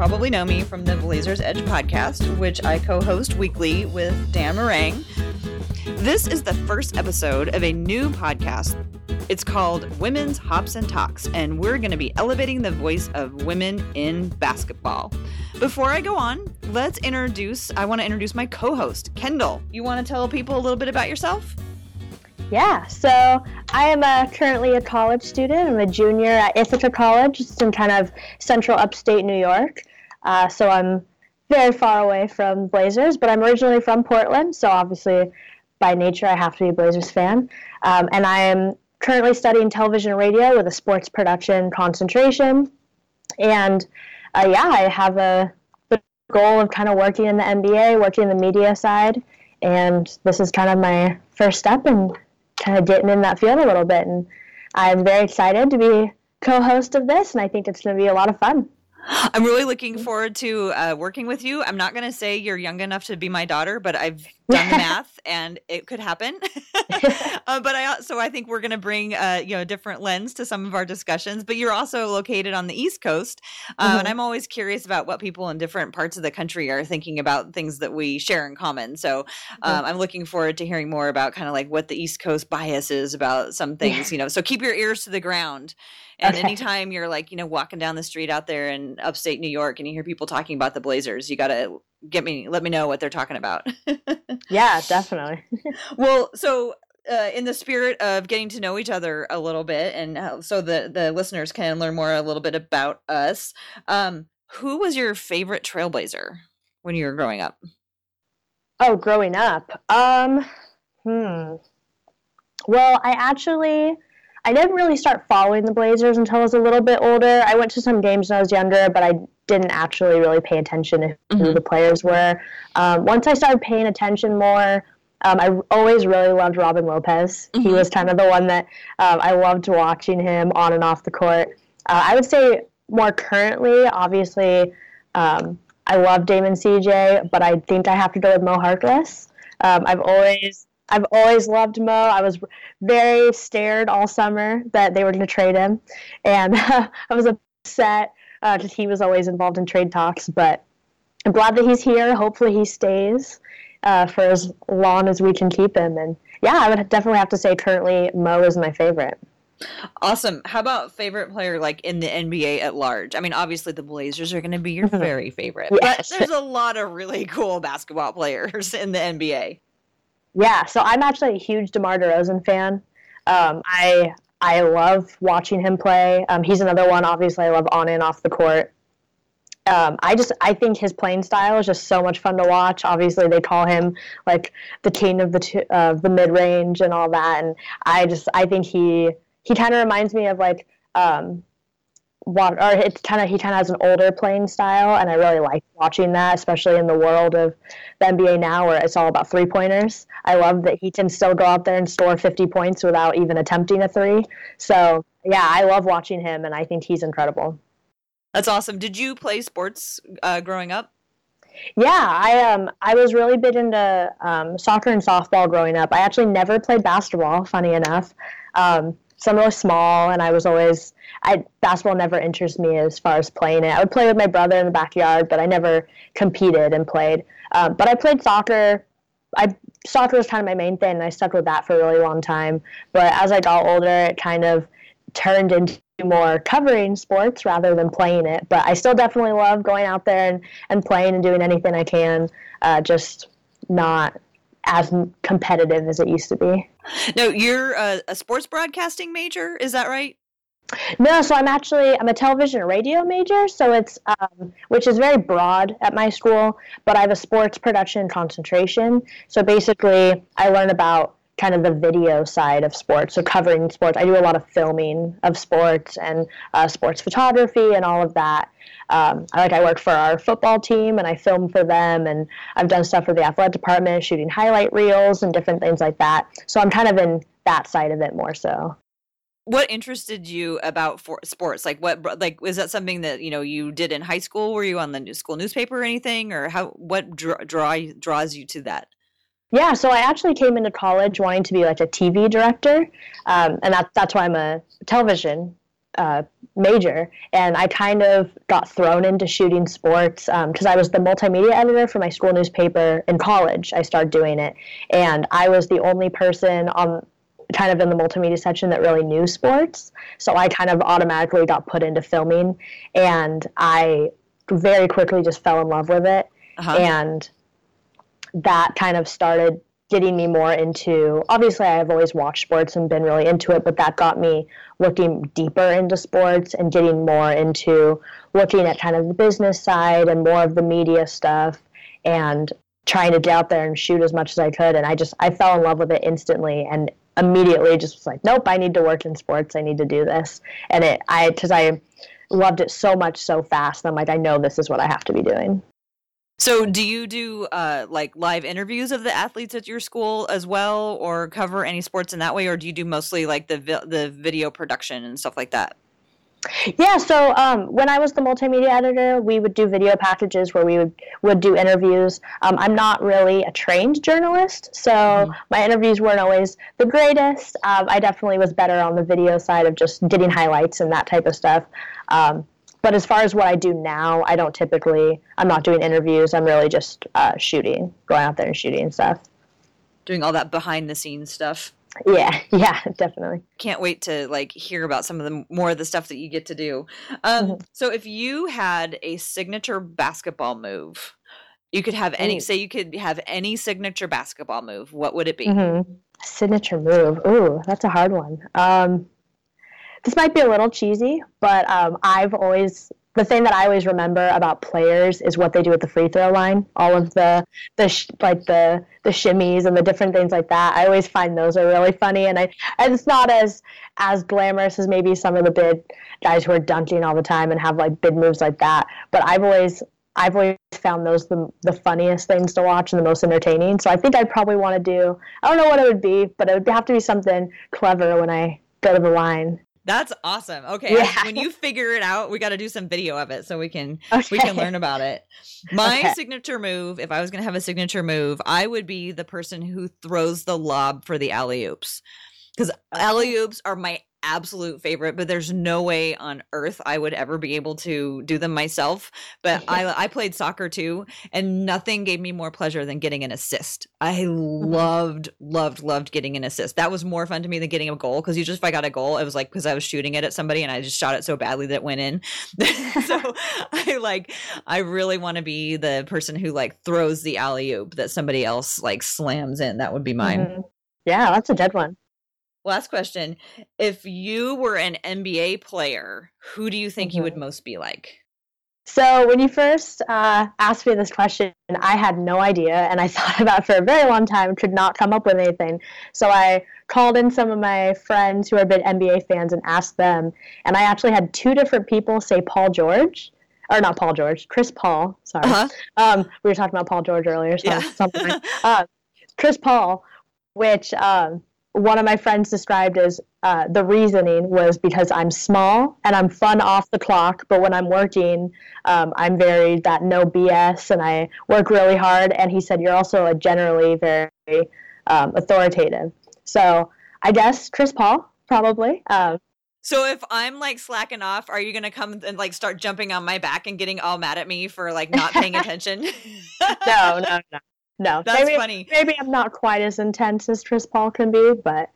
Probably know me from the Blazers Edge podcast, which I co host weekly with Dan Marang. This is the first episode of a new podcast. It's called Women's Hops and Talks, and we're going to be elevating the voice of women in basketball. Before I go on, let's introduce, I want to introduce my co host, Kendall. You want to tell people a little bit about yourself? Yeah, so I am a, currently a college student. I'm a junior at Ithaca College. It's in kind of central upstate New York. Uh, so I'm very far away from Blazers, but I'm originally from Portland. So obviously, by nature, I have to be a Blazers fan. Um, and I am currently studying television and radio with a sports production concentration. And uh, yeah, I have a goal of kind of working in the NBA, working in the media side. And this is kind of my first step in kind of getting in that field a little bit. And I'm very excited to be co-host of this, and I think it's going to be a lot of fun. I'm really looking forward to uh, working with you. I'm not going to say you're young enough to be my daughter, but I've done the math and it could happen. uh, but I so I think we're going to bring uh, you know a different lens to some of our discussions. But you're also located on the East Coast, uh, mm-hmm. and I'm always curious about what people in different parts of the country are thinking about things that we share in common. So um, mm-hmm. I'm looking forward to hearing more about kind of like what the East Coast bias is about some things. Yeah. You know, so keep your ears to the ground and okay. anytime you're like, you know, walking down the street out there in upstate New York and you hear people talking about the Blazers, you got to get me, let me know what they're talking about. yeah, definitely. well, so uh, in the spirit of getting to know each other a little bit, and uh, so the the listeners can learn more a little bit about us. Um, who was your favorite Trailblazer when you were growing up? Oh, growing up, um, hmm. Well, I actually I didn't really start following the Blazers until I was a little bit older. I went to some games when I was younger, but I didn't actually really pay attention to mm-hmm. who the players were. Um, once I started paying attention more, um, I always really loved Robin Lopez. Mm-hmm. He was kind of the one that um, I loved watching him on and off the court. Uh, I would say more currently, obviously, um, I love Dame and CJ, but I think I have to go with Mo Harkless. Um, I've always I've always loved Mo. I was very scared all summer that they were going to trade him, and uh, I was upset uh, he was always involved in trade talks. But I'm glad that he's here. Hopefully, he stays uh, for as long as we can keep him. And yeah, I would definitely have to say currently Mo is my favorite. Awesome. How about favorite player like in the NBA at large? I mean, obviously the Blazers are going to be your mm-hmm. very favorite, yes. but there's a lot of really cool basketball players in the NBA. Yeah, so I'm actually a huge DeMar DeRozan fan. Um, I I love watching him play. Um, he's another one. Obviously, I love on and off the court. Um, I just I think his playing style is just so much fun to watch. Obviously, they call him like the king of the t- the mid range and all that. And I just I think he he kind of reminds me of like um, what or it's kind of he kind of has an older playing style, and I really like watching that, especially in the world of the NBA now, where it's all about three pointers. I love that he can still go out there and score 50 points without even attempting a three. So yeah, I love watching him, and I think he's incredible. That's awesome. Did you play sports uh, growing up? Yeah, I um I was really big into um, soccer and softball growing up. I actually never played basketball. Funny enough, um, so I'm really small, and I was always I basketball never interested me as far as playing it. I would play with my brother in the backyard, but I never competed and played. Um, but I played soccer. I soccer was kind of my main thing, and I stuck with that for a really long time. But as I got older, it kind of turned into more covering sports rather than playing it. But I still definitely love going out there and, and playing and doing anything I can. Uh, just not as competitive as it used to be. No, you're a, a sports broadcasting major, is that right? No, so I'm actually I'm a television and radio major, so it's um, which is very broad at my school. But I have a sports production concentration. So basically, I learn about kind of the video side of sports, so covering sports. I do a lot of filming of sports and uh, sports photography and all of that. Um, I like I work for our football team and I film for them, and I've done stuff for the athletic department, shooting highlight reels and different things like that. So I'm kind of in that side of it more so what interested you about for sports like what like is that something that you know you did in high school were you on the school newspaper or anything or how what draw, draw draws you to that yeah so i actually came into college wanting to be like a tv director um, and that, that's why i'm a television uh, major, and I kind of got thrown into shooting sports because um, I was the multimedia editor for my school newspaper in college. I started doing it, and I was the only person on kind of in the multimedia section that really knew sports. So I kind of automatically got put into filming, and I very quickly just fell in love with it, uh-huh. and that kind of started getting me more into obviously I've always watched sports and been really into it, but that got me looking deeper into sports and getting more into looking at kind of the business side and more of the media stuff and trying to get out there and shoot as much as I could and I just I fell in love with it instantly and immediately just was like, Nope, I need to work in sports, I need to do this. And it I because I loved it so much so fast, I'm like, I know this is what I have to be doing. So, do you do uh, like live interviews of the athletes at your school as well, or cover any sports in that way, or do you do mostly like the vi- the video production and stuff like that? Yeah, so um, when I was the multimedia editor, we would do video packages where we would, would do interviews. Um, I'm not really a trained journalist, so mm-hmm. my interviews weren't always the greatest. Um, I definitely was better on the video side of just getting highlights and that type of stuff. Um, but as far as what I do now, I don't typically. I'm not doing interviews. I'm really just uh, shooting, going out there and shooting and stuff. Doing all that behind the scenes stuff. Yeah, yeah, definitely. Can't wait to like hear about some of the more of the stuff that you get to do. Um, mm-hmm. So, if you had a signature basketball move, you could have any. Ooh. Say you could have any signature basketball move. What would it be? Mm-hmm. Signature move. Ooh, that's a hard one. Um, this might be a little cheesy, but um, I've always the thing that I always remember about players is what they do at the free throw line. All of the the sh- like the the shimmies and the different things like that. I always find those are really funny, and I and it's not as as glamorous as maybe some of the big guys who are dunking all the time and have like big moves like that. But I've always I've always found those the, the funniest things to watch and the most entertaining. So I think I'd probably want to do. I don't know what it would be, but it would have to be something clever when I go to the line. That's awesome. Okay, yeah. when you figure it out, we got to do some video of it so we can okay. we can learn about it. My okay. signature move, if I was going to have a signature move, I would be the person who throws the lob for the alley oops. Cuz oh. alley oops are my absolute favorite, but there's no way on earth I would ever be able to do them myself. But I I played soccer too, and nothing gave me more pleasure than getting an assist. I mm-hmm. loved, loved, loved getting an assist. That was more fun to me than getting a goal because you just, if I got a goal, it was like because I was shooting it at somebody and I just shot it so badly that it went in. so I like I really want to be the person who like throws the alley oop that somebody else like slams in. That would be mine. Mm-hmm. Yeah, that's a dead one. Last question. If you were an NBA player, who do you think mm-hmm. you would mm-hmm. most be like? So, when you first uh, asked me this question, I had no idea, and I thought about it for a very long time, could not come up with anything. So, I called in some of my friends who are big NBA fans and asked them, and I actually had two different people say Paul George, or not Paul George, Chris Paul. Sorry, uh-huh. um, we were talking about Paul George earlier, so yeah. something. uh, Chris Paul, which um, one of my friends described as uh, the reasoning was because I'm small and I'm fun off the clock, but when I'm working, um, I'm very that no BS and I work really hard. And he said, You're also a generally very um, authoritative. So I guess Chris Paul, probably. Um, so if I'm like slacking off, are you gonna come and like start jumping on my back and getting all mad at me for like not paying attention? no, no, no no, that's maybe, funny. Maybe I'm not quite as intense as Chris Paul can be, but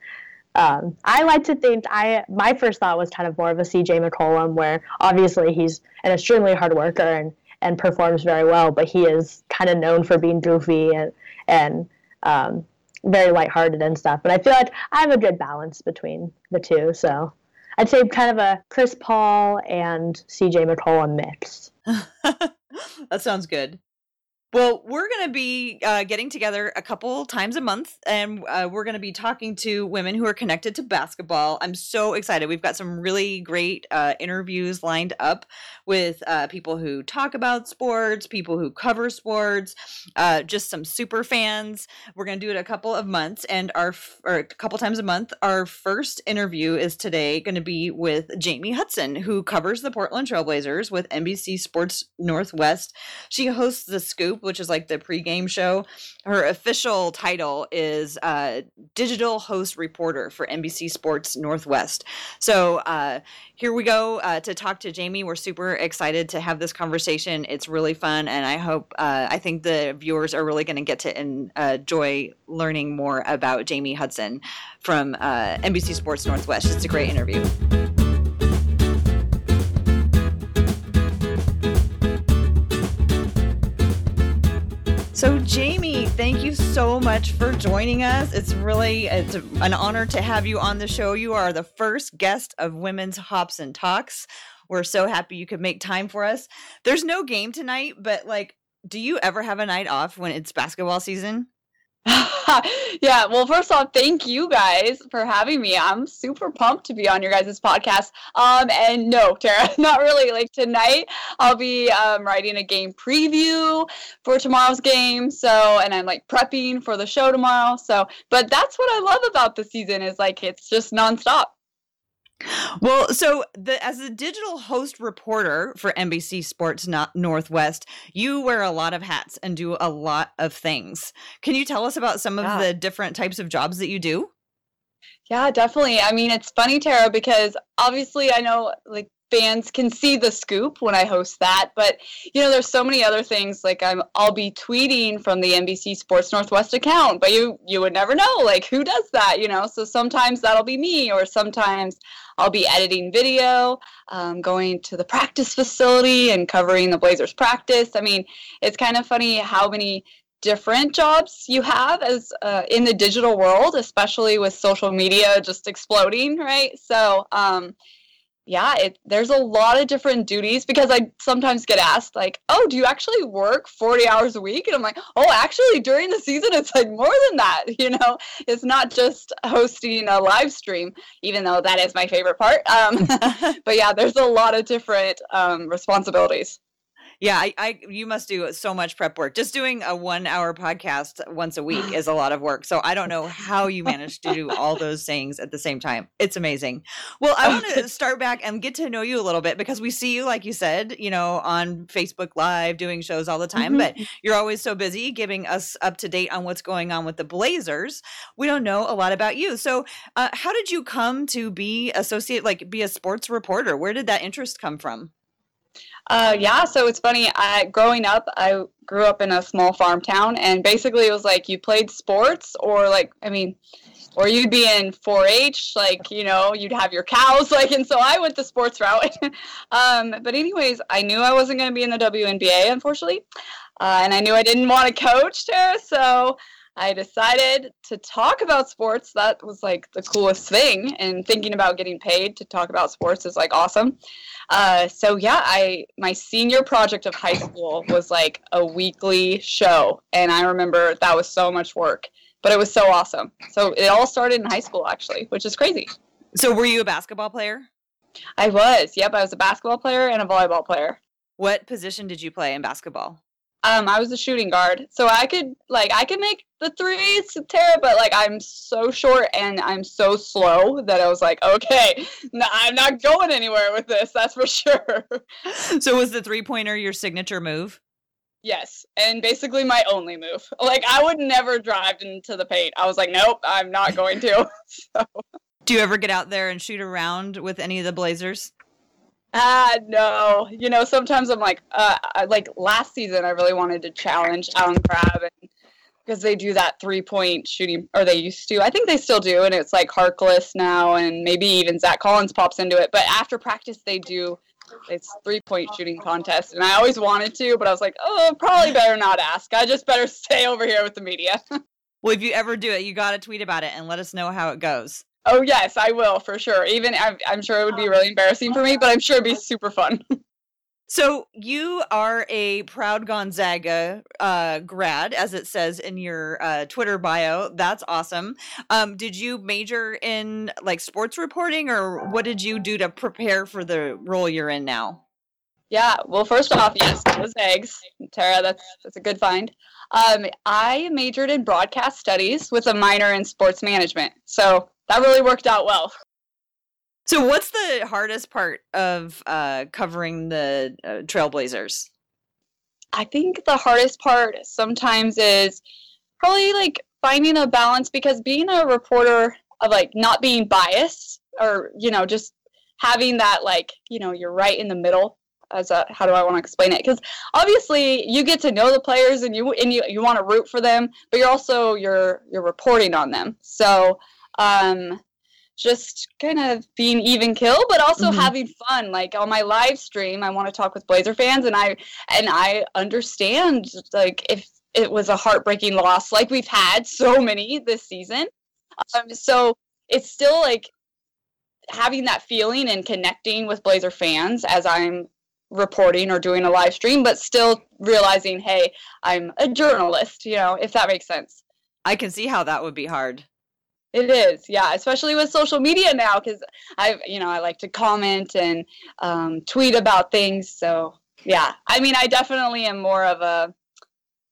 um, I like to think I my first thought was kind of more of a CJ McCollum, where obviously he's an extremely hard worker and and performs very well, but he is kind of known for being goofy and and um, very lighthearted and stuff. But I feel like I have a good balance between the two, so I'd say kind of a Chris Paul and CJ McCollum mix. that sounds good. Well, we're going to be uh, getting together a couple times a month, and uh, we're going to be talking to women who are connected to basketball. I'm so excited. We've got some really great uh, interviews lined up with uh, people who talk about sports, people who cover sports, uh, just some super fans. We're going to do it a couple of months, and our or a couple times a month. Our first interview is today going to be with Jamie Hudson, who covers the Portland Trailblazers with NBC Sports Northwest. She hosts the Scoop which is like the pregame show. Her official title is uh, digital host reporter for NBC Sports Northwest. So uh, here we go uh, to talk to Jamie. We're super excited to have this conversation. It's really fun, and I hope uh, I think the viewers are really going to get to enjoy learning more about Jamie Hudson from uh, NBC Sports Northwest. It's a great interview. So, Jamie, thank you so much for joining us. It's really it's an honor to have you on the show. You are the first guest of Women's Hops and Talks. We're so happy you could make time for us. There's no game tonight, but like, do you ever have a night off when it's basketball season? yeah, well, first off, thank you guys for having me. I'm super pumped to be on your guys' podcast. Um, and no, Tara, not really. Like tonight, I'll be um, writing a game preview for tomorrow's game. So, and I'm like prepping for the show tomorrow. So, but that's what I love about the season is like it's just nonstop. Well, so the as a digital host reporter for NBC Sports Northwest, you wear a lot of hats and do a lot of things. Can you tell us about some of yeah. the different types of jobs that you do? Yeah, definitely. I mean, it's funny, Tara, because obviously I know like fans can see the scoop when I host that. But you know, there's so many other things. Like I'm, I'll be tweeting from the NBC Sports Northwest account, but you you would never know like who does that. You know, so sometimes that'll be me, or sometimes I'll be editing video, um, going to the practice facility and covering the Blazers practice. I mean, it's kind of funny how many different jobs you have as uh, in the digital world, especially with social media just exploding, right? So, um, yeah, it there's a lot of different duties because I sometimes get asked like, "Oh, do you actually work 40 hours a week?" And I'm like, "Oh, actually during the season it's like more than that, you know. It's not just hosting a live stream, even though that is my favorite part. Um, but yeah, there's a lot of different um, responsibilities yeah I, I you must do so much prep work. Just doing a one hour podcast once a week is a lot of work. So i don't know how you manage to do all those things at the same time. It's amazing. Well i want to start back and get to know you a little bit because we see you like you said you know on facebook live doing shows all the time mm-hmm. but you're always so busy giving us up to date on what's going on with the blazers. We don't know a lot about you. So uh, how did you come to be associate like be a sports reporter? Where did that interest come from uh, yeah, so it's funny. I growing up, I grew up in a small farm town, and basically it was like you played sports, or like I mean, or you'd be in 4-H, like you know, you'd have your cows, like, and so I went the sports route. um, but anyways, I knew I wasn't going to be in the WNBA, unfortunately, uh, and I knew I didn't want to coach there, so. I decided to talk about sports. That was like the coolest thing. And thinking about getting paid to talk about sports is like awesome. Uh, so yeah, I my senior project of high school was like a weekly show, and I remember that was so much work, but it was so awesome. So it all started in high school actually, which is crazy. So were you a basketball player? I was. Yep, I was a basketball player and a volleyball player. What position did you play in basketball? Um, I was a shooting guard, so I could like I could make the threes, Tara, but like I'm so short and I'm so slow that I was like, okay, no, I'm not going anywhere with this. That's for sure. So was the three pointer your signature move? Yes, and basically my only move. Like I would never drive into the paint. I was like, nope, I'm not going to. so. Do you ever get out there and shoot around with any of the Blazers? Ah, no. You know, sometimes I'm like, uh, like last season, I really wanted to challenge Allen Crabbe because they do that three point shooting, or they used to. I think they still do, and it's like Harkless now, and maybe even Zach Collins pops into it. But after practice, they do it's three point shooting contest, and I always wanted to, but I was like, oh, probably better not ask. I just better stay over here with the media. well, if you ever do it, you got to tweet about it and let us know how it goes. Oh yes, I will for sure. Even I'm, I'm sure it would be really embarrassing for me, but I'm sure it'd be super fun. So you are a proud Gonzaga uh, grad, as it says in your uh, Twitter bio. That's awesome. Um, did you major in like sports reporting, or what did you do to prepare for the role you're in now? Yeah, well, first off, yes, those eggs, Tara. That's that's a good find. Um, I majored in broadcast studies with a minor in sports management, so that really worked out well. So, what's the hardest part of uh, covering the uh, Trailblazers? I think the hardest part sometimes is probably like finding a balance because being a reporter of like not being biased or you know just having that like you know you're right in the middle as a how do I want to explain it? Because obviously you get to know the players and you and you, you want to root for them, but you're also you're you're reporting on them. So um, just kind of being even kill, but also mm-hmm. having fun. Like on my live stream, I want to talk with Blazer fans, and I and I understand like if it was a heartbreaking loss, like we've had so many this season. Um, so it's still like having that feeling and connecting with Blazer fans as I'm reporting or doing a live stream, but still realizing, hey, I'm a journalist, you know, if that makes sense. I can see how that would be hard. It is, yeah, especially with social media now, because I, you know, I like to comment and um, tweet about things. So yeah, I mean, I definitely am more of a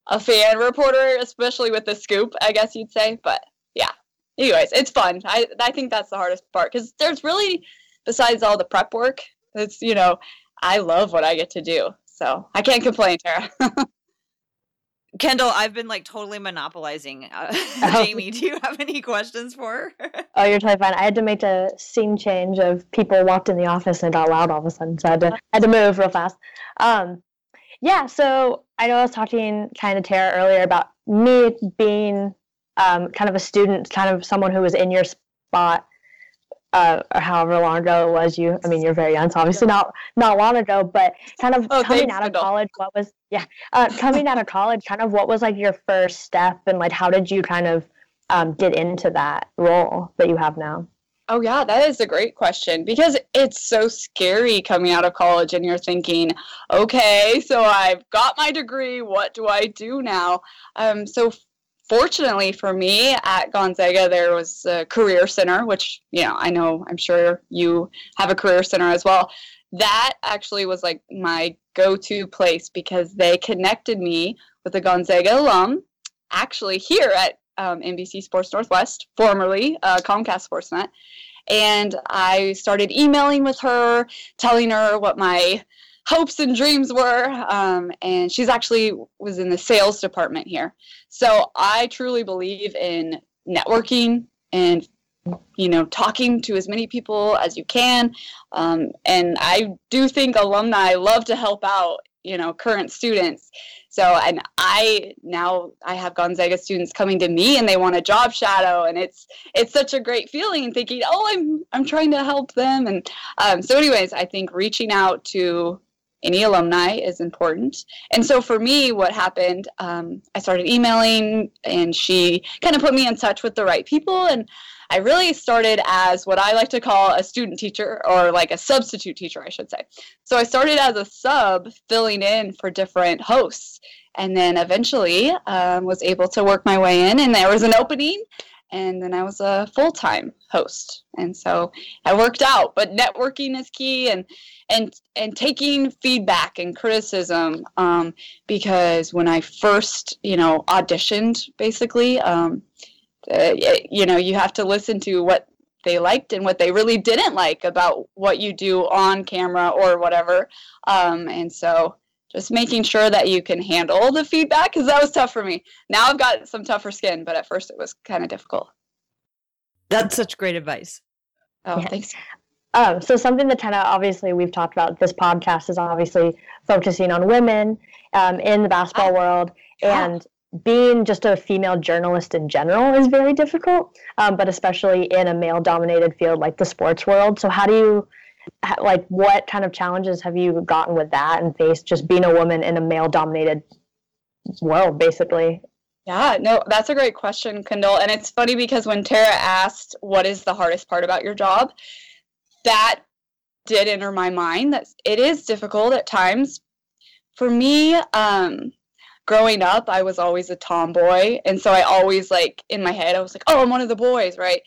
a fan reporter, especially with the scoop, I guess you'd say. But yeah, anyways, it's fun. I I think that's the hardest part because there's really, besides all the prep work, it's you know I love what I get to do. So I can't complain, Tara. Kendall, I've been like totally monopolizing. Uh, oh. Jamie, do you have any questions for her? Oh, you're totally fine. I had to make a scene change of people walked in the office and got loud all of a sudden, so I had to, I had to move real fast. Um, yeah, so I know I was talking kind of Tara earlier about me being um, kind of a student, kind of someone who was in your spot uh, or however long ago it was you i mean you're very young so obviously not not long ago but kind of oh, coming out of college what was yeah uh, coming out of college kind of what was like your first step and like how did you kind of um, get into that role that you have now Oh, yeah, that is a great question because it's so scary coming out of college and you're thinking, okay, so I've got my degree. What do I do now? Um, so, fortunately for me at Gonzaga, there was a career center, which, you know, I know, I'm sure you have a career center as well. That actually was like my go to place because they connected me with a Gonzaga alum, actually here at um, NBC Sports Northwest, formerly uh, Comcast Sportsnet. And I started emailing with her, telling her what my hopes and dreams were. Um, and she's actually was in the sales department here. So I truly believe in networking and you know talking to as many people as you can um, and i do think alumni love to help out you know current students so and i now i have gonzaga students coming to me and they want a job shadow and it's it's such a great feeling thinking oh i'm i'm trying to help them and um, so anyways i think reaching out to any alumni is important. And so for me, what happened, um, I started emailing, and she kind of put me in touch with the right people. And I really started as what I like to call a student teacher, or like a substitute teacher, I should say. So I started as a sub, filling in for different hosts. And then eventually um, was able to work my way in, and there was an opening and then I was a full time host, and so I worked out. But networking is key, and and and taking feedback and criticism, um, because when I first, you know, auditioned, basically, um, uh, you know, you have to listen to what they liked and what they really didn't like about what you do on camera or whatever, um, and so just making sure that you can handle the feedback because that was tough for me. Now I've got some tougher skin, but at first it was kind of difficult. That's such great advice. Oh, yeah. thanks. Um, so something that kind of obviously we've talked about this podcast is obviously focusing on women um, in the basketball ah. world and being just a female journalist in general is very difficult, um, but especially in a male dominated field like the sports world. So how do you like what kind of challenges have you gotten with that and faced just being a woman in a male dominated world basically? Yeah no that's a great question kendall. And it's funny because when tara asked what is the hardest part about your job? that did enter my mind that it is difficult at times. For me um growing up i was always a tomboy. And so i always like in my head i was like oh i'm one of the boys right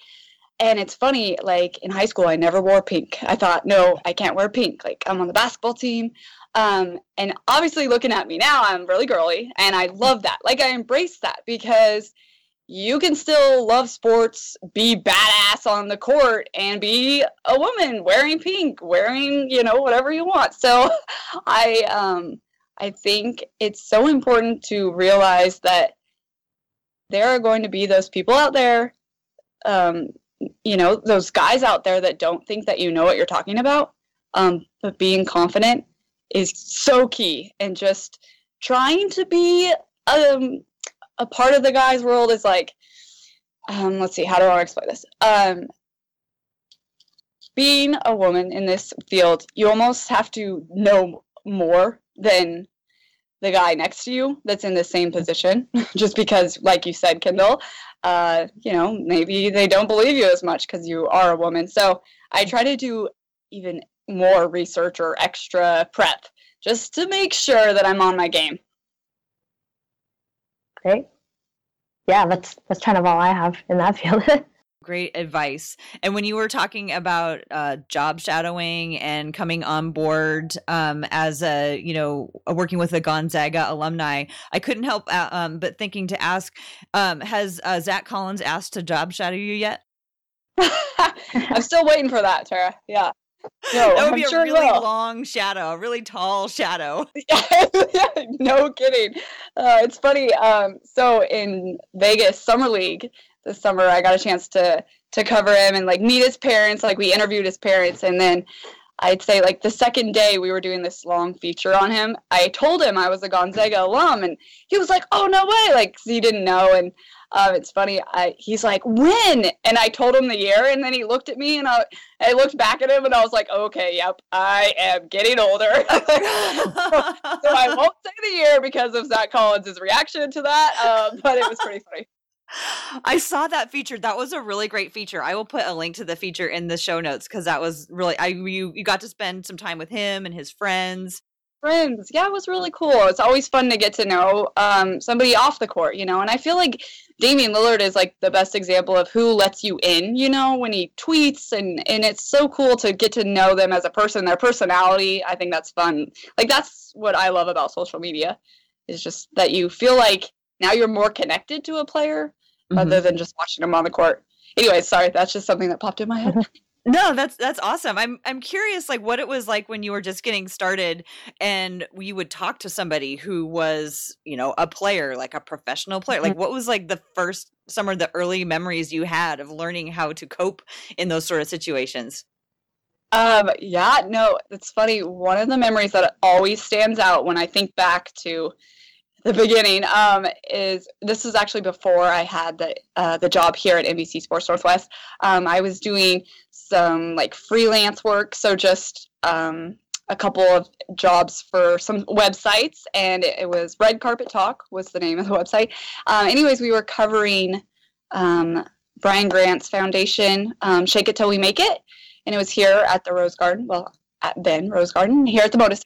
and it's funny, like in high school, I never wore pink. I thought, no, I can't wear pink. Like I'm on the basketball team. Um, and obviously, looking at me now, I'm really girly, and I love that. Like I embrace that because you can still love sports, be badass on the court, and be a woman wearing pink, wearing you know whatever you want. So, I um, I think it's so important to realize that there are going to be those people out there, um, you know, those guys out there that don't think that you know what you're talking about. Um, but being confident is so key, and just trying to be um, a part of the guy's world is like, um, let's see, how do I explain this? Um, being a woman in this field, you almost have to know more than the guy next to you that's in the same position just because like you said kendall uh, you know maybe they don't believe you as much because you are a woman. So i try to do even more research or extra prep just to make sure that i'm on my game. Great. Yeah that's that's kind of all i have in that field great advice. And when you were talking about uh, job shadowing and coming on board um, as a, you know, working with a Gonzaga alumni, I couldn't help uh, um, but thinking to ask, um, has uh, Zach Collins asked to job shadow you yet? I'm still waiting for that, Tara. Yeah. No, that would I'm be a sure really long shadow, a really tall shadow. no kidding. Uh, it's funny. Um, so in Vegas Summer League, this summer I got a chance to to cover him and like meet his parents. Like we interviewed his parents, and then I'd say like the second day we were doing this long feature on him. I told him I was a Gonzaga alum, and he was like, "Oh no way!" Like he didn't know, and um, it's funny. I, he's like, "When?" And I told him the year, and then he looked at me, and I, I looked back at him, and I was like, "Okay, yep, I am getting older." so, so, I won't say the year because of Zach Collins' reaction to that, um, but it was pretty funny. I saw that feature. That was a really great feature. I will put a link to the feature in the show notes because that was really I you you got to spend some time with him and his friends. Friends, yeah, it was really cool. It's always fun to get to know um, somebody off the court, you know. And I feel like Damian Lillard is like the best example of who lets you in, you know, when he tweets, and and it's so cool to get to know them as a person, their personality. I think that's fun. Like that's what I love about social media, is just that you feel like now you're more connected to a player mm-hmm. rather than just watching them on the court. Anyway, sorry, that's just something that popped in my head. No, that's that's awesome. I'm I'm curious like what it was like when you were just getting started and you would talk to somebody who was, you know, a player, like a professional player. Like mm-hmm. what was like the first some of the early memories you had of learning how to cope in those sort of situations? Um yeah, no, it's funny. One of the memories that always stands out when I think back to the beginning um, is this was actually before I had the uh, the job here at NBC Sports Northwest. Um, I was doing some like freelance work, so just um, a couple of jobs for some websites, and it, it, was Red Carpet Talk was the name of the website. Um, anyways, we were covering um, Brian Grant's foundation, um, Shake It Till We Make It, and it was here at the Rose Garden. Well, at then Rose Garden here at the Moda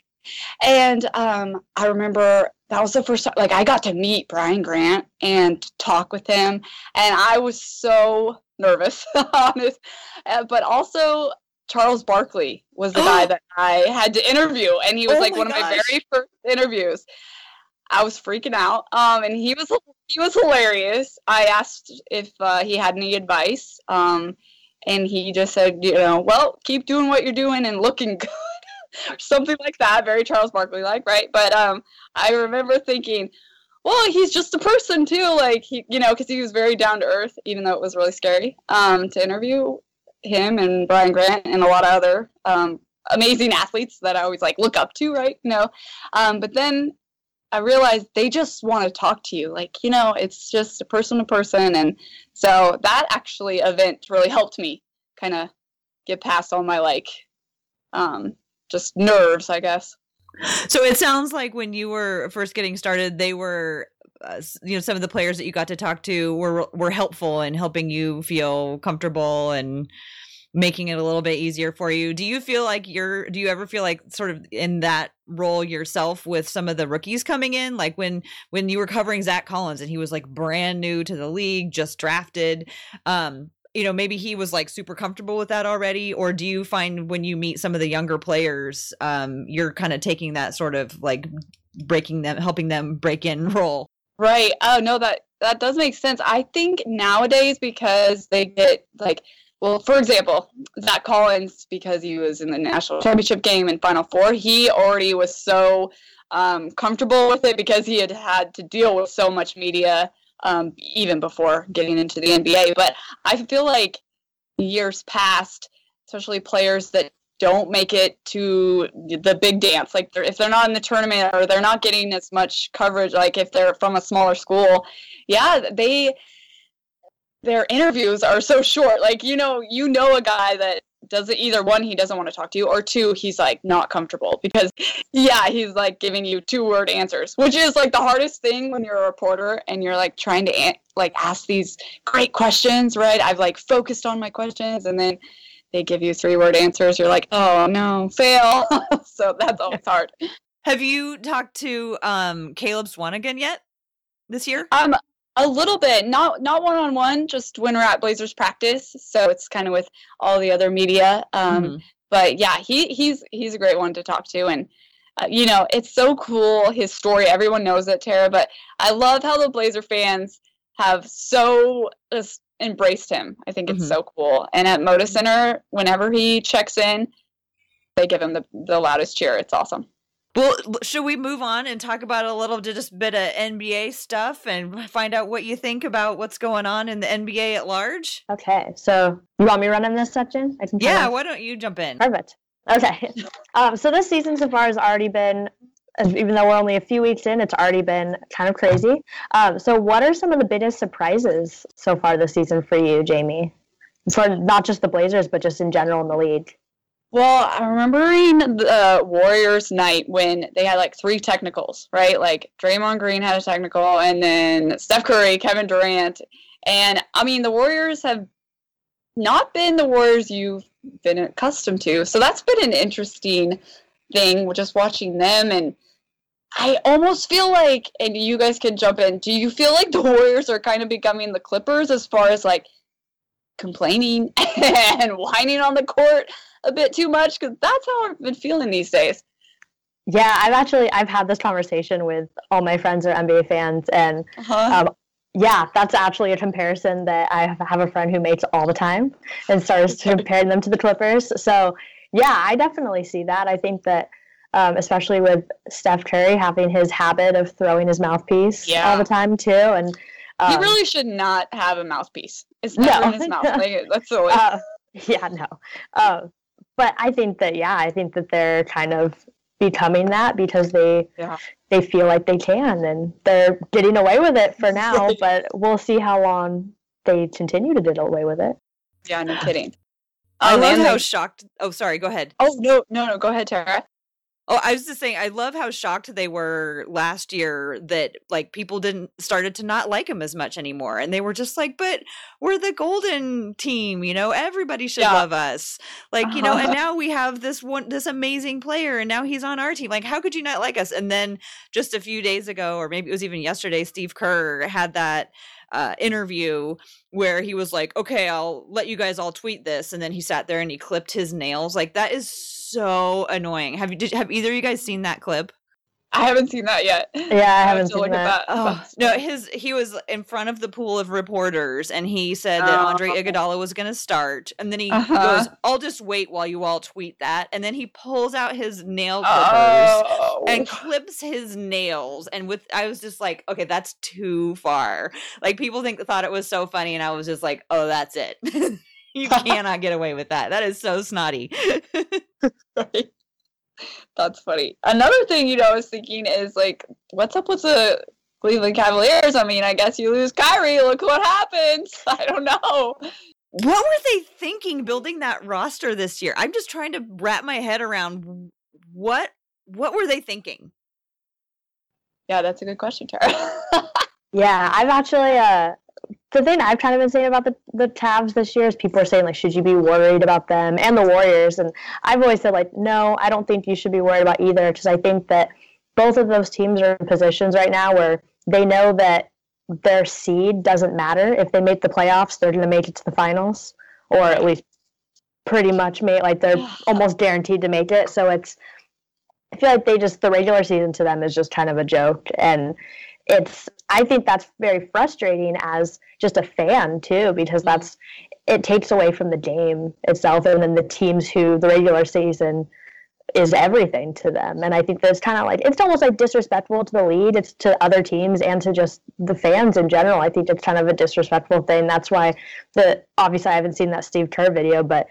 and um, I remember that was the first time, like, I got to meet Brian Grant and talk with him. And I was so nervous, honest. Uh, but also, Charles Barkley was the guy that I had to interview. And he was oh like one gosh. of my very first interviews. I was freaking out. Um, and he was he was hilarious. I asked if uh, he had any advice. Um, and he just said, you know, well, keep doing what you're doing and looking good. something like that, very Charles Barkley like, right? But um, I remember thinking, well, he's just a person too, like he, you know, because he was very down to earth, even though it was really scary um, to interview him and Brian Grant and a lot of other um, amazing athletes that I always like look up to, right? You know, um, but then I realized they just want to talk to you, like you know, it's just a person to person, and so that actually event really helped me kind of get past all my like um just nerves, I guess. So it sounds like when you were first getting started, they were, uh, you know, some of the players that you got to talk to were were helpful in helping you feel comfortable and making it a little bit easier for you. Do you feel like you're? Do you ever feel like sort of in that role yourself with some of the rookies coming in, like when when you were covering Zach Collins and he was like brand new to the league, just drafted. Um, you know maybe he was like super comfortable with that already or do you find when you meet some of the younger players um you're kind of taking that sort of like breaking them helping them break in role? Right. Oh no that that does make sense. I think nowadays because they get like well for example zach collins because he was in the national championship game and final four he already was so um, comfortable with it because he had had to deal with so much media um, even before getting into the NBA. But I feel like years past, especially players that don't make it to the big dance, like they're, if they're not in the tournament or they're not getting as much coverage, like if they're from a smaller school, yeah, they their interviews are so short. Like you know, you know a guy that doesn't either one he doesn't want to talk to you or two he's like not comfortable because yeah he's like giving you two word answers which is like the hardest thing when you're a reporter and you're like trying to an- like ask these great questions right? I've like focused on my questions and then they give you three word answers you're like oh no fail. So that's always hard. Have you talked to um caleb swanigan yet this year? Um a little bit, not not one on one, just when we're at Blazers practice. So it's kind of with all the other media. Um, mm-hmm. But yeah, he he's he's a great one to talk to, and uh, you know it's so cool his story. Everyone knows it, Tara. But I love how the Blazer fans have so just embraced him. I think it's mm-hmm. so cool. And at Moda Center, whenever he checks in, they give him the the loudest cheer. It's awesome. Well, should we move on and talk about a little just bit of NBA stuff and find out what you think about what's going on in the NBA at large? Okay, so you want me running this section? I can yeah, why don't you jump in? Perfect. Okay, um, so this season so far has already been, even though we're only a few weeks in, it's already been kind of crazy. Um, so, what are some of the biggest surprises so far this season for you, Jamie? For not just the Blazers, but just in general in the league. Well, I'm remembering the uh, Warriors night when they had like three technicals, right? Like Draymond Green had a technical, and then Steph Curry, Kevin Durant, and I mean the Warriors have not been the Warriors you've been accustomed to. So that's been an interesting thing, just watching them. And I almost feel like, and you guys can jump in. Do you feel like the Warriors are kind of becoming the Clippers as far as like complaining and whining on the court? a bit too much because that's how I've been feeling these days. Yeah, I've actually I've had this conversation with all my friends are NBA fans, and uh-huh. um, yeah, that's actually a comparison that I have a friend who makes all the time and starts to comparing them to the Clippers. So yeah, I definitely see that. I think that um, especially with Steph Curry having his habit of throwing his mouthpiece yeah. all the time too, and um, he really should not have a mouthpiece. It's never no. in his mouth. Like, that's the way. Uh, yeah, no. Uh, but I think that yeah, I think that they're kind of becoming that because they yeah. they feel like they can and they're getting away with it for now, but we'll see how long they continue to get away with it. Yeah, no kidding. I love how shocked. Oh, sorry. Go ahead. Oh no, no, no. Go ahead, Tara. Oh, I was just saying, I love how shocked they were last year that like people didn't started to not like him as much anymore, and they were just like, "But we're the golden team, you know. Everybody should yeah. love us, like you know." And now we have this one, this amazing player, and now he's on our team. Like, how could you not like us? And then just a few days ago, or maybe it was even yesterday, Steve Kerr had that uh, interview where he was like, "Okay, I'll let you guys all tweet this," and then he sat there and he clipped his nails. Like that is so annoying. Have you did have either of you guys seen that clip? I haven't seen that yet. Yeah, I, haven't seen that. that. Oh, no, his he was in front of the pool of reporters, and he said that Andre oh. Iguodala was going to start, and then he uh-huh. goes, "I'll just wait while you all tweet that," and then he pulls out his nail clippers oh. and clips his nails, and with I was just like, okay, that's too far. Like people think thought it was so funny, and I was just like, oh, that's it. you cannot get away with that. That is so snotty. right. That's funny. Another thing, you know, I was thinking is like, what's up with the Cleveland Cavaliers? I mean, I guess you lose Kyrie. Look what happens. I don't know. What were they thinking building that roster this year? I'm just trying to wrap my head around what what were they thinking? Yeah, that's a good question, Tara. yeah, I've actually uh the thing I've kind of been saying about the, the Cavs this year is people are saying like, should you be worried about them and the Warriors? And I've always said like, no, I don't think you should be worried about either because I think that both of those teams are in positions right now where they know that their seed doesn't matter. If they make the playoffs, they're going to make it to the finals, or at least pretty much make like they're almost guaranteed to make it. So it's I feel like they just the regular season to them is just kind of a joke and it's I think that's very frustrating as just a fan too, because mm-hmm. that's it takes away from the game itself, and then the teams who the regular season is everything to them. And I think that's kind of like it's almost like disrespectful to the lead, it's to other teams and to just the fans in general. I think it's kind of a disrespectful thing. That's why the obviously I haven't seen that Steve Kerr video, but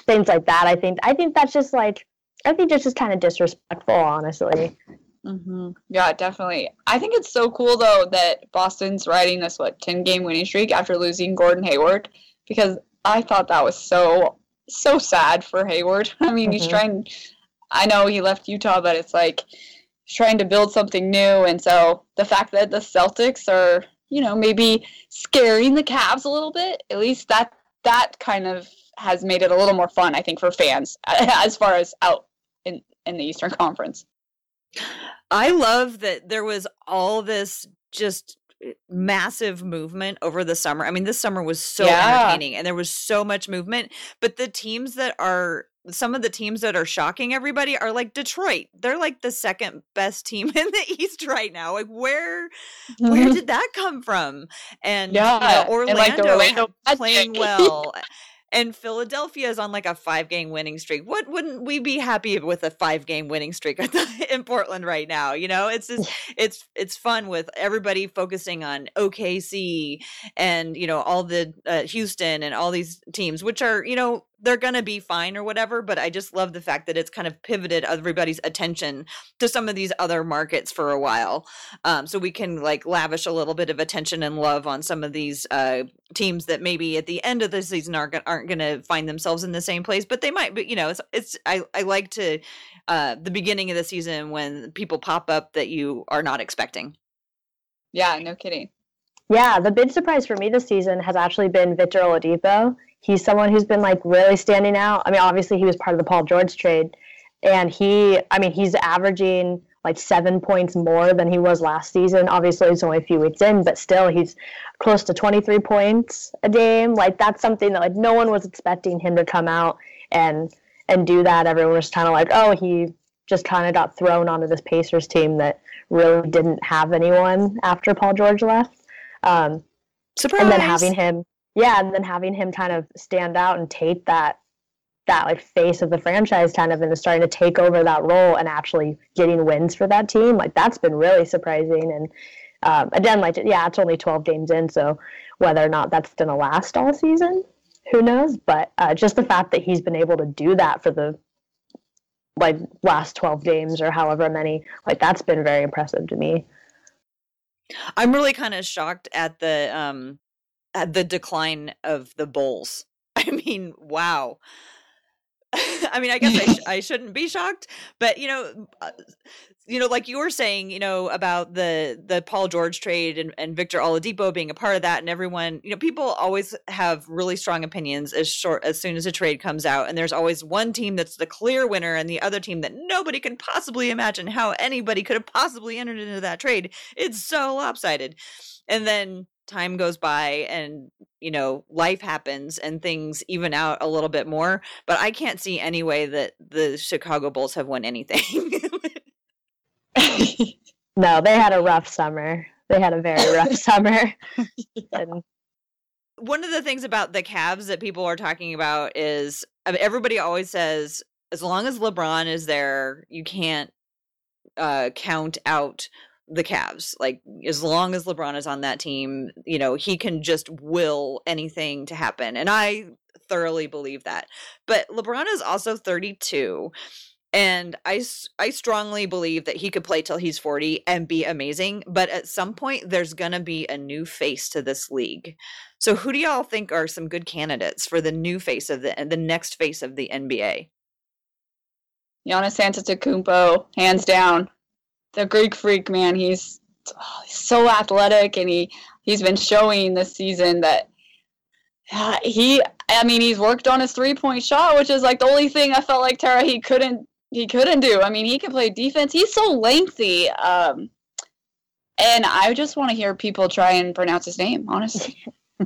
things like that. I think I think that's just like I think it's just kind of disrespectful, honestly. Mm-hmm. Yeah, definitely. I think it's so cool though that Boston's riding this what ten game winning streak after losing Gordon Hayward because I thought that was so so sad for Hayward. I mean, mm-hmm. he's trying. I know he left Utah, but it's like he's trying to build something new, and so the fact that the Celtics are, you know, maybe scaring the Cavs a little bit, at least that that kind of has made it a little more fun, I think, for fans as far as out in in the Eastern Conference. I love that there was all this just eh, massive movement over the summer. I mean, this summer was so yeah. entertaining and there was so much movement, but the teams that are some of the teams that are shocking everybody are like Detroit. They're like the second best team in the East right now. Like where mm-hmm. where did that come from? And yeah, you know, Orlando, and like Orlando playing well and Philadelphia is on like a five game winning streak. What wouldn't we be happy with a five game winning streak in Portland right now? You know, it's just it's it's fun with everybody focusing on OKC and you know all the uh, Houston and all these teams, which are you know they're going to be fine or whatever. But I just love the fact that it's kind of pivoted everybody's attention to some of these other markets for a while. Um, so we can like lavish a little bit of attention and love on some of these uh, teams that maybe at the end of the season aren't, aren't going to find themselves in the same place, but they might, but you know, it's, it's, I, I like to, uh, the beginning of the season when people pop up that you are not expecting. Yeah, no kidding. Yeah, the big surprise for me this season has actually been Victor Oladipo he's someone who's been like really standing out. I mean, obviously he was part of the Paul George trade, and he, I mean, he's averaging like seven points more than he was last season. Obviously, it's only a few weeks in, but still, he's close to 23 points a game. Like that's something that like no one was expecting him to come out and and do that. Everyone was kind of like, oh, he just kind of got thrown onto this Pacers team that really didn't have anyone after Paul George left. Um, Surprise! And then having him yeah, and then having him kind of stand out and take that that like face of the franchise kind of and starting to take over that role and actually getting wins for that team like that's been really surprising. And um, again like yeah it's only 12 games in so whether or not that's going to last all season who knows? But uh, just the fact that he's been able to do that for the like last 12 games or however many like that's been very impressive to me. I'm really kind of shocked at the um the decline of the Bulls. I mean, wow. I mean, I guess I, sh- I shouldn't be shocked, but you know, uh, you know, like you were saying, you know, about the the Paul George trade and, and Victor Oladipo being a part of that, and everyone, you know, people always have really strong opinions as short as soon as a trade comes out, and there's always one team that's the clear winner, and the other team that nobody can possibly imagine how anybody could have possibly entered into that trade. It's so lopsided, and then time goes by and you know life happens and things even out a little bit more but i can't see any way that the chicago bulls have won anything. No they had a rough summer. They had a very rough summer. And one of the things about the Cavs that people are talking about is I mean, everybody always says as long as LeBron is there, you can't uh, count out the Cavs. Like as long as LeBron is on that team, you know, he can just will anything to happen. And I thoroughly believe that. But LeBron is also 32 and I I strongly believe that he could play till he's 40 and be amazing, but at some point there's going to be a new face to this league. So who do y'all think are some good candidates for the new face of the the next face of the NBA? Giannis Antetokounmpo, hands down the Greek freak, man. He's, oh, so athletic, and he he's been showing this season that uh, he. I mean, he's worked on his three point shot, which is like the only thing I felt like Tara he couldn't he couldn't do. I mean, he can play defense. He's so lengthy. Um, and I just want to hear people try and pronounce his name, honestly.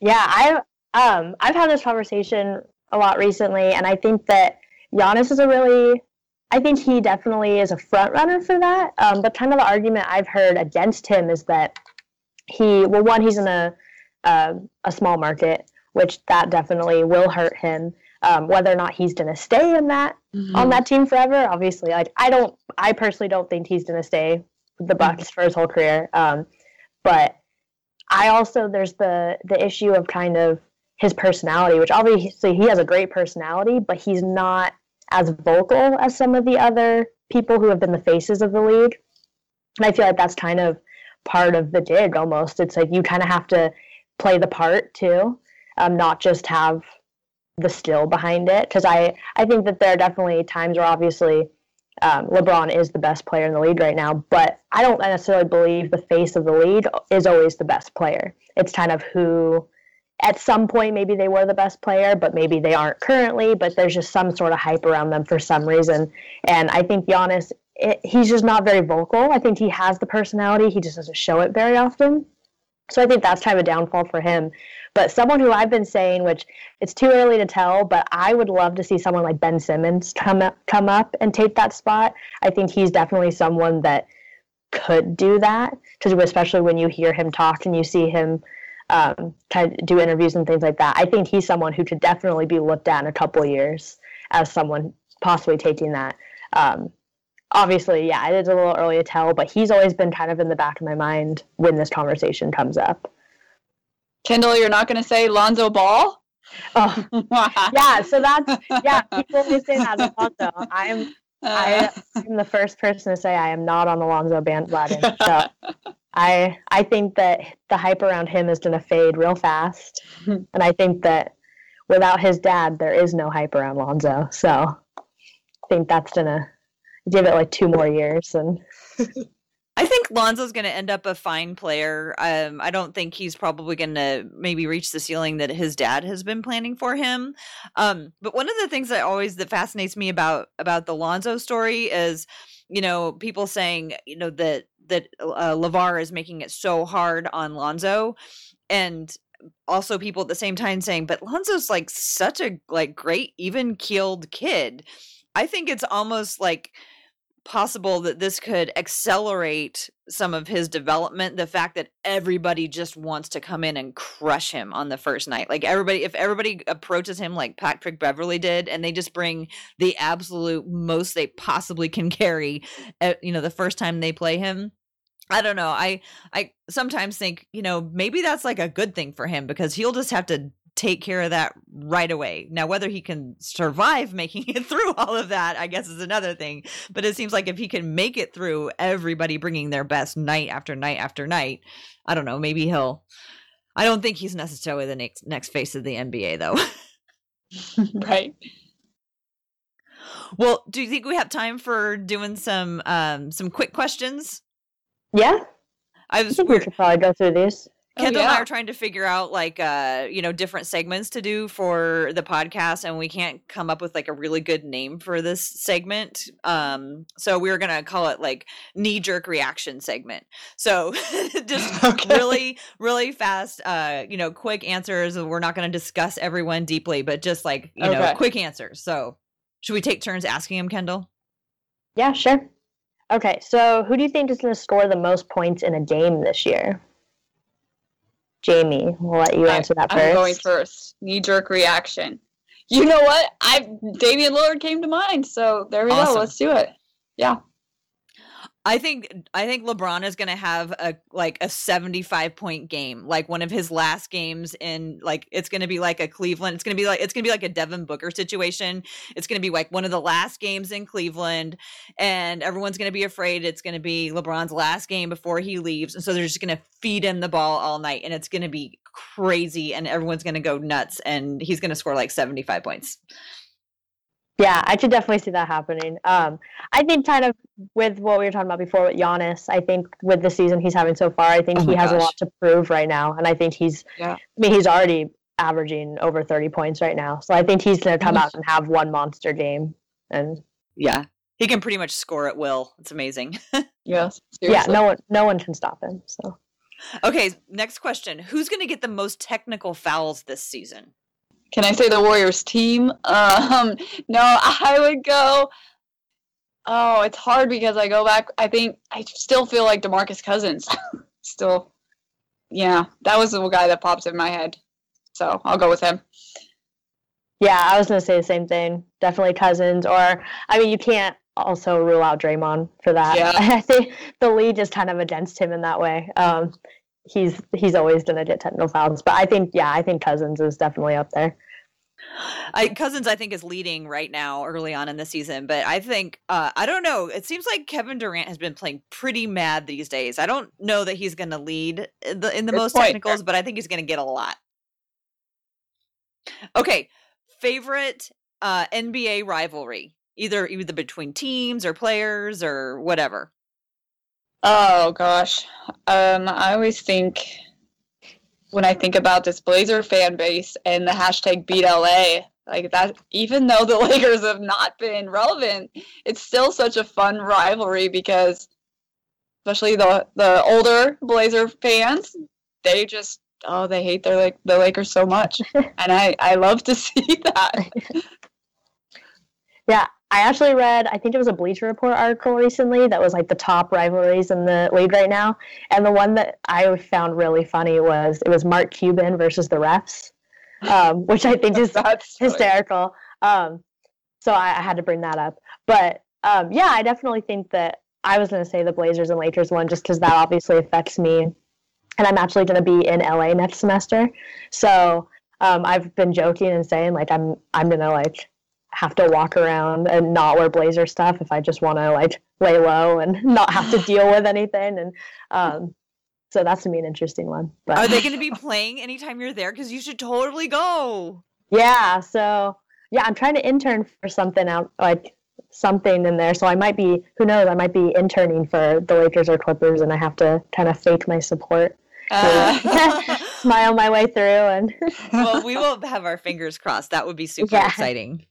yeah, I um I've had this conversation a lot recently, and I think that Giannis is a really I think he definitely is a front runner for that. Um, but kind of the argument I've heard against him is that he, well, one, he's in a uh, a small market, which that definitely will hurt him. Um, whether or not he's going to stay in that mm-hmm. on that team forever. Obviously, like I don't, I personally don't think he's going to stay with the Bucks for his whole career. Um, but I also there's the the issue of kind of his personality, which obviously he has a great personality, but he's not as vocal as some of the other people who have been the faces of the league. And I feel like that's kind of part of the dig almost. It's like you kind of have to play the part too, um, not just have the still behind it. Because I, I think that there are definitely times where obviously um, LeBron is the best player in the league right now, but I don't necessarily believe the face of the league is always the best player. It's kind of who, at some point, maybe they were the best player, but maybe they aren't currently, but there's just some sort of hype around them for some reason. And I think Giannis it, he's just not very vocal. I think he has the personality, he just doesn't show it very often. So I think that's kind of a downfall for him. But someone who I've been saying, which it's too early to tell, but I would love to see someone like Ben Simmons come up, come up and take that spot. I think he's definitely someone that could do that, because especially when you hear him talk and you see him um, kind of do interviews and things like that. I think he's someone who could definitely be looked at in a couple years as someone possibly taking that. Um, obviously, yeah, it is a little early to tell, but he's always been kind of in the back of my mind when this conversation comes up. Kendyl, you're not going to say Lonzo Ball? Oh, yeah. So that's yeah. People always say that Lonzo. I'm I am the first person to say I am not on the Lonzo bandwagon. So I I think that the hype around him is going to fade real fast, and I think that without his dad, there is no hype around Lonzo. So I think that's gonna give it like two more years and I think Lonzo's going to end up a fine player. Um, I don't think he's probably going to maybe reach the ceiling that his dad has been planning for him. Um, but one of the things that always that fascinates me about about the Lonzo story is, you know, people saying, you know, that that uh, LaVar is making it so hard on Lonzo, and also people at the same time saying, but Lonzo's like such a like great even keeled kid. I think it's almost like possible that this could accelerate some of his development the fact that everybody just wants to come in and crush him on the first night like everybody if everybody approaches him like patrick beverley did and they just bring the absolute most they possibly can carry at, you know the first time they play him I don't know. I I sometimes think, you know, maybe that's like a good thing for him because he'll just have to take care of that right away. Now, whether he can survive making it through all of that, I guess is another thing. But it seems like if he can make it through everybody bringing their best night after night after night, I don't know, maybe he'll. I don't think he's necessarily the next next face of the NBA, though. right. Well, do you think we have time for doing some um some quick questions? Yeah. I was I think we should probably go through these. Oh, Kendyl oh, yeah. and I are trying to figure out like uh you know different segments to do for the podcast and we can't come up with like a really good name for this segment. Um so we are going to call it like knee jerk reaction segment. So just okay. really really fast uh you know quick answers we're not going to discuss everyone deeply but just like you okay. know quick answers. So should we take turns asking him Kendyl? Yeah, sure. Okay, so who do you think is going to score the most points in a game this year? Jamie, we'll let you answer that I, first. I'm going first. Knee jerk reaction. You know what? I Damian Lillard came to mind, so there we awesome. go. Let's do it. Yeah. I think I think LeBron is going to have a like a 75 point game, like one of his last games in like it's going to be like a Cleveland. It's going to be like it's going to be like a Devin Booker situation. It's going to be like one of the last games in Cleveland and everyone's going to be afraid it's going to be LeBron's last game before he leaves. And so they're just going to feed him the ball all night and it's going to be crazy and everyone's going to go nuts and he's going to score like 75 points. Yeah, I could definitely see that happening. Um, I think kind of with what we were talking about before with Giannis, I think with the season he's having so far, I think oh he has gosh. a lot to prove right now, and I think he's. Yeah. I mean, he's already averaging over thirty points right now, so I think he's going to come out and have one monster game, and yeah, he can pretty much score at will. It's amazing. yes. Yeah, no one, no one can stop him. So. Okay, next question: Who's going to get the most technical fouls this season? Can I say the Warriors team? Um, no, I would go. Oh, it's hard because I go back. I think I still feel like DeMarcus Cousins. still, yeah, that was the guy that pops in my head. So I'll go with him. Yeah, I was gonna say the same thing. Definitely Cousins, or I mean, you can't also rule out Draymond for that. Yeah. I think the league is kind of against him in that way. Um, he's he's always gonna get technical fouls, but I think yeah, I think Cousins is definitely up there. I, Cousins, I think, is leading right now early on in the season, but I think uh, I don't know. It seems like Kevin Durant has been playing pretty mad these days. I don't know that he's going to lead in the, in the most point. technicals, but I think he's going to get a lot. Okay, favorite uh, NBA rivalry, either either between teams or players or whatever. Oh gosh. Um, I always think when I think about this Blazer fan base and the hashtag beat LA, like that even though the Lakers have not been relevant, it's still such a fun rivalry because especially the the older Blazer fans, they just oh they hate their like the Lakers so much. and I I love to see that. Yeah, I actually read, I think it was a Bleacher Report article recently that was like the top rivalries in the league right now. And the one that I found really funny was it was Mark Cuban versus the refs, um, which I think is hysterical. Um, so I, I had to bring that up. But um, yeah, I definitely think that I was going to say the Blazers and Lakers one just because that obviously affects me. And I'm actually going to be in LA next semester. So um, I've been joking and saying like I'm I'm going to like have to walk around and not wear blazer stuff if I just want to like lay low and not have to deal with anything. And um, so that's gonna be an interesting one. But Are they going to be playing anytime you're there? Because you should totally go. yeah, so yeah, I'm trying to intern for something out like something in there. So I might be who knows, I might be interning for the Lakers or Clippers and I have to kind of fake my support. Uh, Smile my way through and well, we will have our fingers crossed. That would be super Yeah. exciting.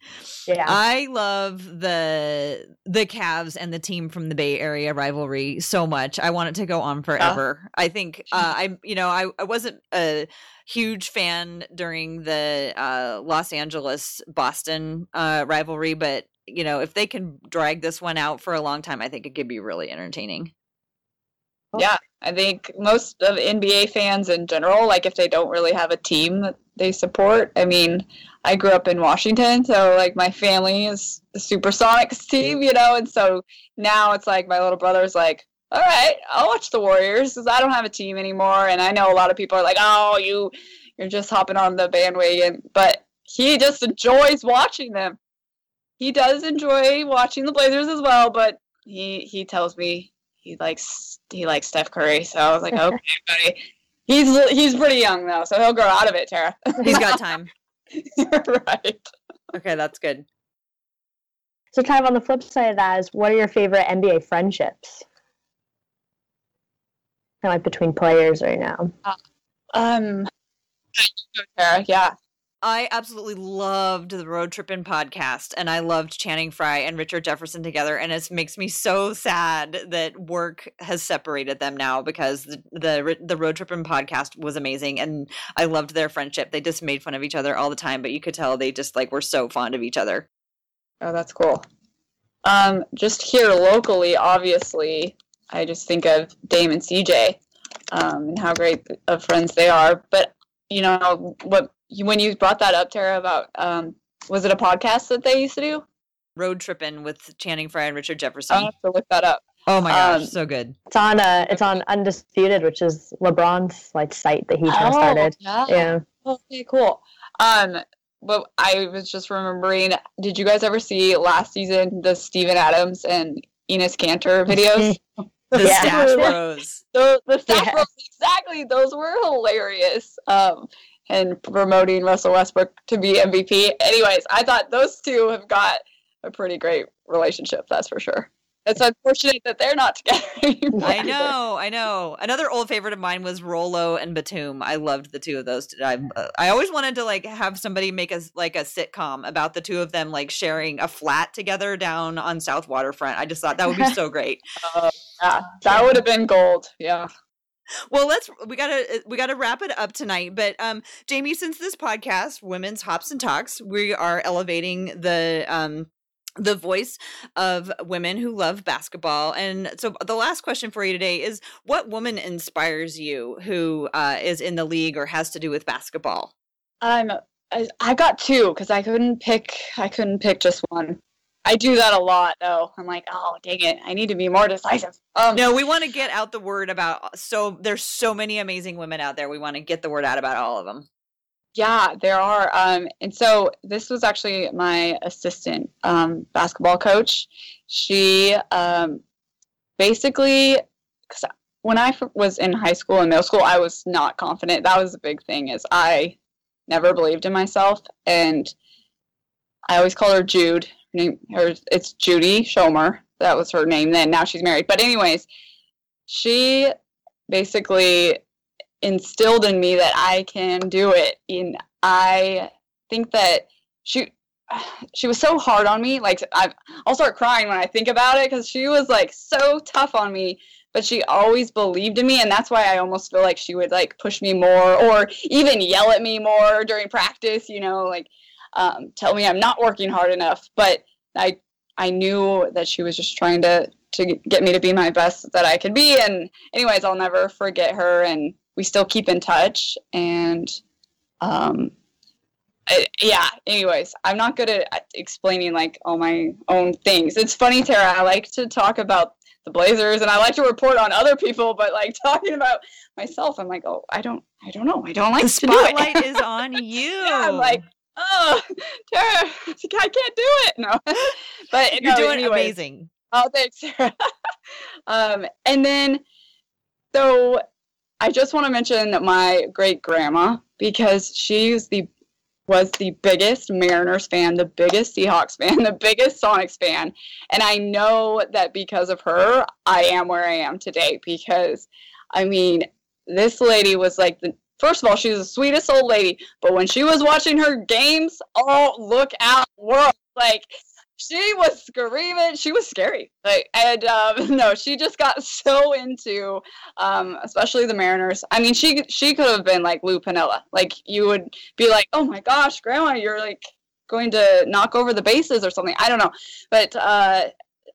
yeah. I love the the Cavs and the team from the Bay Area rivalry so much. I want it to go on forever. I think uh, I you know I, I wasn't a huge fan during the uh, Los Angeles Boston uh, rivalry, but you know if they can drag this one out for a long time, I think it could be really entertaining. yeah, I think most of NBA fans in general, like if they don't really have a team that they support, I mean, I grew up in Washington, so like my family is the Supersonics team, you know, and so now it's like my little brother's like, all right, I'll watch the Warriors because I don't have a team anymore, and I know a lot of people are like, oh, you, you're just hopping on the bandwagon, but he just enjoys watching them. He does enjoy watching the Blazers as well, but he he tells me he likes he likes Steph Curry. So I was like, okay, buddy. He's he's pretty young though, so he'll grow out of it, Tara. He's got time. right. Okay, that's good. So kind of on the flip side of that is what are your favorite NBA friendships? Kind of like between players right now. Um, Tara, yeah. I absolutely loved the Road Trippin' podcast, and I loved Channing Frye and Richard Jefferson together. And it makes me so sad that work has separated them now because the the, the Road Trippin' podcast was amazing, and I loved their friendship. They just made fun of each other all the time, but you could tell they just like were so fond of each other. Oh, that's cool. Um, just here locally, obviously, I just think of Dame and CJ, um, and how great of friends they are. But you know what? When you brought that up, Tara, about um, was it a podcast that they used to do? Road tripping with Channing Frye and Richard Jefferson. I'll have to look that up. Oh my gosh, um, so good. It's on uh it's on Uninterrupted, which is LeBron's like site that he kind of started. yeah. Yeah. Okay, cool. Um, but I was just remembering. Did you guys ever see last season the Steven Adams and Enes Kanter videos? The Yeah. Stache Bros. the the staff Yeah. roles, exactly. Those were hilarious. Um, and promoting Russell Westbrook to be MVP. Anyways, I thought those two have got a pretty great relationship. That's for sure. It's unfortunate that they're not together anymore. I know, I know. Another old favorite of mine was Rolo and Batum. I loved the two of those. I, I always wanted to like have somebody make a like a sitcom about the two of them like sharing a flat together down on South Waterfront. I just thought that would be so great. Uh, yeah, that would have been gold. Yeah. Well, let's we gotta we gotta wrap it up tonight. But um, Jamie, since this podcast, Women's Hops and Talks, we are elevating the um the voice of women who love basketball. And so the last question for you today is what woman inspires you who uh, is in the league or has to do with basketball? Um, I, I got two because I couldn't pick. I couldn't pick just one. I do that a lot though. I'm like, oh dang it, I need to be more decisive. Um, no, we want to get out the word about. So there's so many amazing women out there. We want to get the word out about all of them. Yeah, there are. Um, and so this was actually my assistant um, basketball coach. She um, basically, because when I was in high school and middle school, I was not confident. That was the big thing is I never believed in myself, and I always called her Jude. Name, her, it's Judy Schomer. That was her name then. Now she's married. But anyways, she basically instilled in me that I can do it. And I think that she she was so hard on me. Like I, I'll start crying when I think about it because she was like so tough on me. But she always believed in me, and that's why I almost feel like she would like push me more, or even yell at me more during practice. You know, like um, tell me I'm not working hard enough. But I I knew that she was just trying to to get me to be my best that I could be. And anyways, I'll never forget her, and we still keep in touch. And um, I, yeah. Anyways, I'm not good at explaining like all my own things. It's funny, Tara. I like to talk about the Blazers and I like to report on other people, but like talking about myself, I'm like, oh, I don't, I don't know. I don't like the spotlight is on you. yeah, I'm like, oh, Tara, I can't do it. No, but you're no, doing anyways. amazing. Oh, thanks, Sarah. um, and then, so I just want to mention my great grandma because she's the was the biggest Mariners fan, the biggest Seahawks fan, the biggest Sonics fan. And I know that because of her, I am where I am today because I mean, this lady was like the first of all, she's the sweetest old lady, but when she was watching her games, oh look out world. Like she was screaming. She was scary. Like, and um, no, she just got so into, um, especially the Mariners. I mean, she she could have been like Lou Piniella. Like you would be like, oh my gosh, Grandma, you're like going to knock over the bases or something. I don't know, but uh,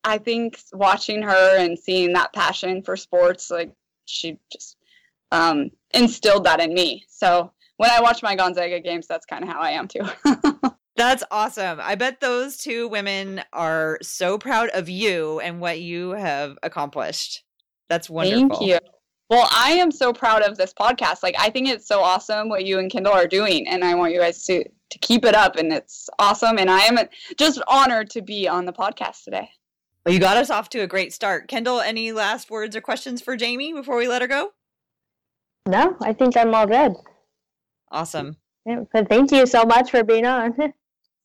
I think watching her and seeing that passion for sports, like she just um, instilled that in me. So when I watch my Gonzaga games, that's kind of how I am too. That's awesome. I bet those two women are so proud of you and what you have accomplished. That's wonderful. Thank you. Well, I am so proud of this podcast. Like I think it's so awesome what you and Kendyl are doing and I want you guys to to keep it up and it's awesome and I am just honored to be on the podcast today. Well, you got us off to a great start. Kendyl, any last words or questions for Jamie before we let her go? No, I think I'm all good. Awesome. Yeah, but thank you so much for being on.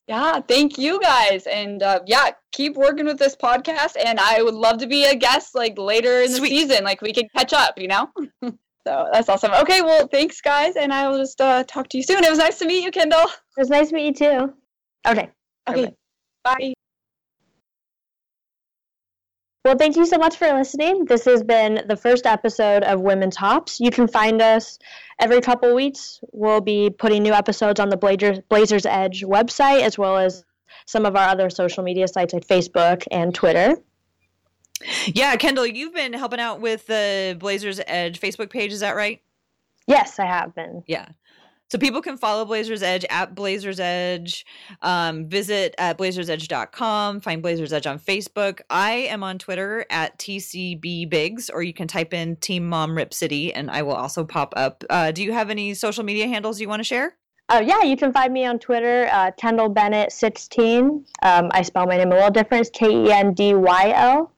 Yeah, thank you guys. And uh, yeah, keep working with this podcast. And I would love to be a guest like later in the season. Like we can catch up, you know? so that's awesome. Okay, well, thanks, guys. And I will just uh, talk to you soon. It was nice to meet you, Kendyl. It was nice to meet you too. Okay. Okay. Bye. Well, thank you so much for listening. This has been the first episode of Women Tops. You can find us every couple weeks. We'll be putting new episodes on the Blazers, Blazers Edge website as well as some of our other social media sites like Facebook and Twitter. Yeah, Kendyl, you've been helping out with the Blazers Edge Facebook page. Is that right? Yes, I have been. Yeah. So people can follow Blazers Edge at Blazers Edge, um, visit at blazersedge.com, find Blazers Edge on Facebook. I am on Twitter at TCB Biggs, or you can type in Team Mom Rip City and I will also pop up. Uh, do you have any social media handles you want to share? Uh, yeah, you can find me on Twitter, uh, Kendyl Bennett 16. Um, I spell my name a little different. K E N D Y L.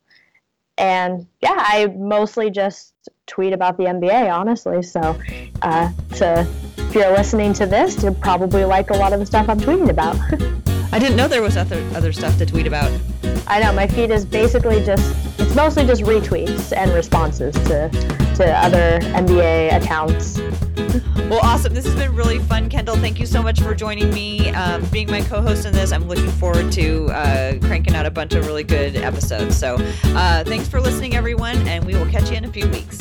And yeah, I mostly just tweet about the NBA, honestly. So uh, to if you're listening to this, you probably like a lot of the stuff I'm tweeting about. I didn't know there was other other stuff to tweet about. I know my feed is basically just it's mostly just retweets and responses to to other NBA accounts. Well, awesome. This has been really fun, Kendyl. Thank you so much for joining me, um, being my co-host in this. I'm looking forward to uh, cranking out a bunch of really good episodes. So, uh, thanks for listening, everyone, and we will catch you in a few weeks.